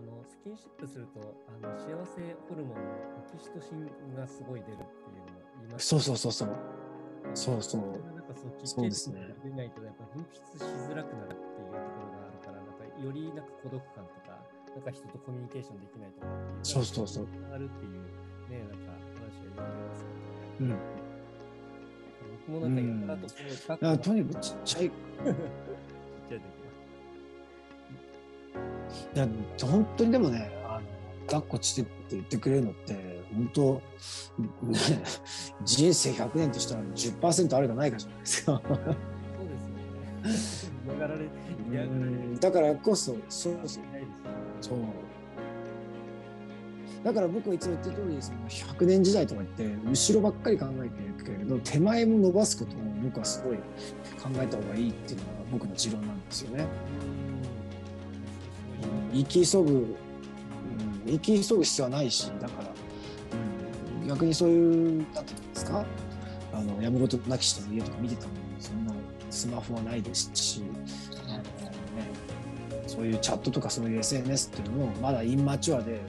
あのスキンシップするとあの幸せホルモンのオキシトシンがすごい出るっていうのを言います、そうそうそうそう。そうそう。なんかそうそうですね出ないとやっぱ分泌しづらくなるっていうところがあるから、なんかよりなんか孤独感とか、なんか人とコミュニケーションできないとかっていう。そうそうそう。あるっていうね、なんか話を言ってますうん。よね。僕もなんかやったらとそのだからとにかくちっちゃい、い ちっちゃい時は。や本当にでもね、あの抱っこしてって言ってくれるのって、本当、ね、人生100年としたら10%あるかないかじゃないですか。そうですね。嫌がられ、嫌がられる。だからこそ、そうですよね。そう。だから僕はいつも言ってる通り、その100年時代とか言って、後ろばっかり考えてるけれど、手前も伸ばすことを僕はすごい考えた方がいいっていうのが僕の持論なんですよね。生き急ぐ、うん、生き急ぐ必要はないし、だから、うん、逆にそういう、なんていうんですか、あの、やむごとなき人の家とか見てたのに、そんなスマホはないですし、あのね、そういうチャットとかそういう SNS っていうのも、まだインマチュアで、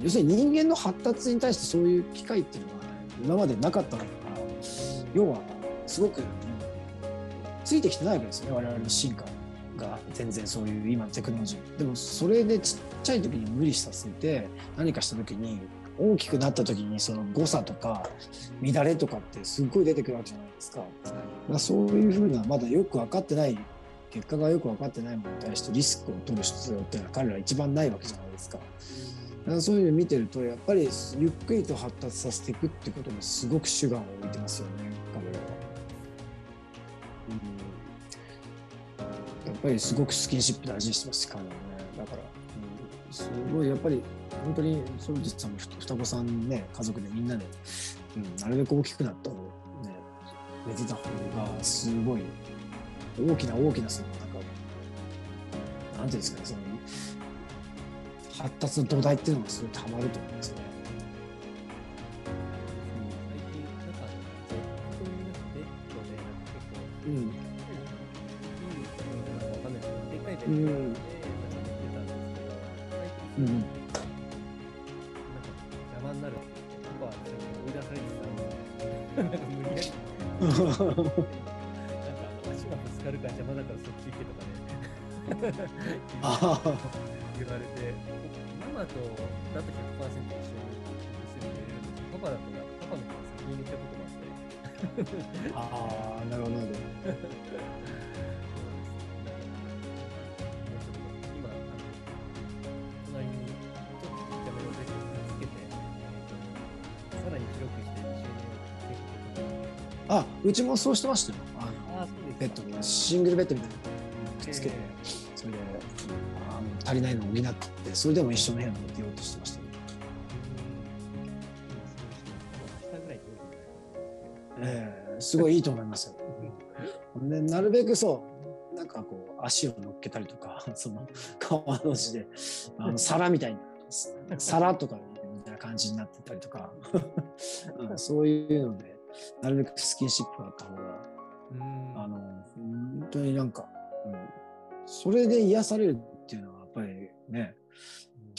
要するに人間の発達に対してそういう機会っていうのは今までなかったのだから、要は、すごく、ついてきてないわけですよね、我々の進化は。が全然そういう今のテクノロジー。でもそれでちっちゃい時に無理させて何かした時に大きくなった時にその誤差とか乱れとかってすっごい出てくるわけじゃないですか。だからそういうふうなまだよく分かってない結果がよく分かってないものに対してリスクを取る必要っていうのは彼ら一番ないわけじゃないですか。だからそういうの見てるとやっぱりゆっくりと発達させていくってことにすごく主眼を置いてますよねぱりすごくスキンシップ大事にしてます彼らはね。だから、うん、すごいやっぱり本当にソルティスさんもふ双子さんね家族でみんなで、うん、なるべく大きくなった方をね寝てた方がすごい大きな大きなそのなんかなんていうんですかねその発達の土台っていうのがすごいたまると思うんですよね。うんうん。なん。か寝てたん。ですけど、うん。なん。か邪魔になる。パパは最近追い出されてたん。で、なん。か無理やり、なん。か足がぶつかるから邪魔だからそっち行けとかね。言われて、ママとだと100%一緒にするれるん。ですけど、パパだとなん。かパパの方が先に寝たことがあって。ああなるほどさらに広くして一緒にあうちもそうしてましたよ。あのベッドにシングルベッドみたいな。のくっつけて、それであの足りないのを補ってそれでも一緒の部屋に寝てようとしてました。ね。ええすごいいいと思いますよ。でなるべくそうなんかこう足を乗っけたりとか その川の字であの皿みたいな皿とか感じになってたりとか、うん。そういうのでなるべくスキンシップがあった方がうん。あの本当になんか、うん、それで癒されるっていうのはやっぱりね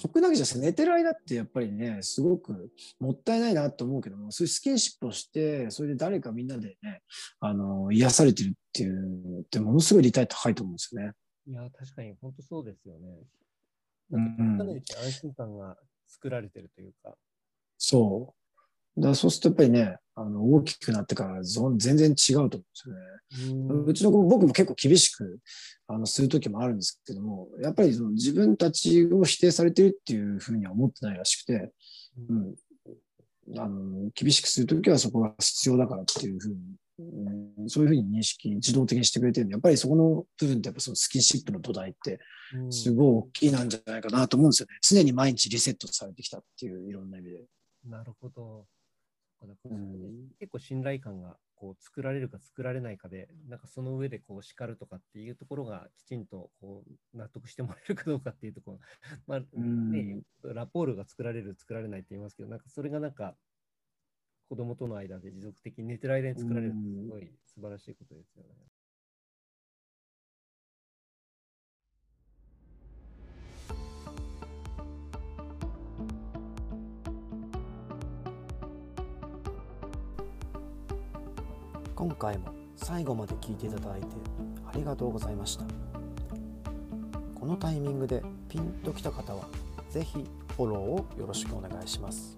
得だけじゃなくて寝てる間ってやっぱりねすごくもったいないなと思うけどもそういうスキンシップをしてそれで誰かみんなでねあの癒されてるっていうのってものすごい利体高いと思うんですよね。いや、確かに本当そうですよね。うん。かなり安心感が作られてるというか。そう。だそうするとやっぱりねあの大きくなってからぞ全然違うと思うんですよね。うちの子僕も結構厳しくあのする時もあるんですけどもやっぱりその自分たちを否定されてるっていうふうには思ってないらしくて、うん、あの厳しくする時はそこが必要だからっていうふうに、うん、そういうふうに認識自動的にしてくれてるんでやっぱりそこの部分ってやっぱそのスキンシップの土台ってうんすごい大きいなんじゃないかなと思うんですよね常に毎日リセットされてきたっていういろんな意味で。なるほど。結構信頼感がこう作られるか作られないかで、なんかその上でこう叱るとかっていうところがきちんとこう納得してもらえるかどうかっていうところ、まあうんね、ラポールが作られる、作られないって言いますけど、なんかそれがなんか子供との間で持続的に寝てる間に作られるすごい素晴らしいことですよね。今回も最後まで聞いていただいてありがとうございましたこのタイミングでピンときた方は是非フォローをよろしくお願いします。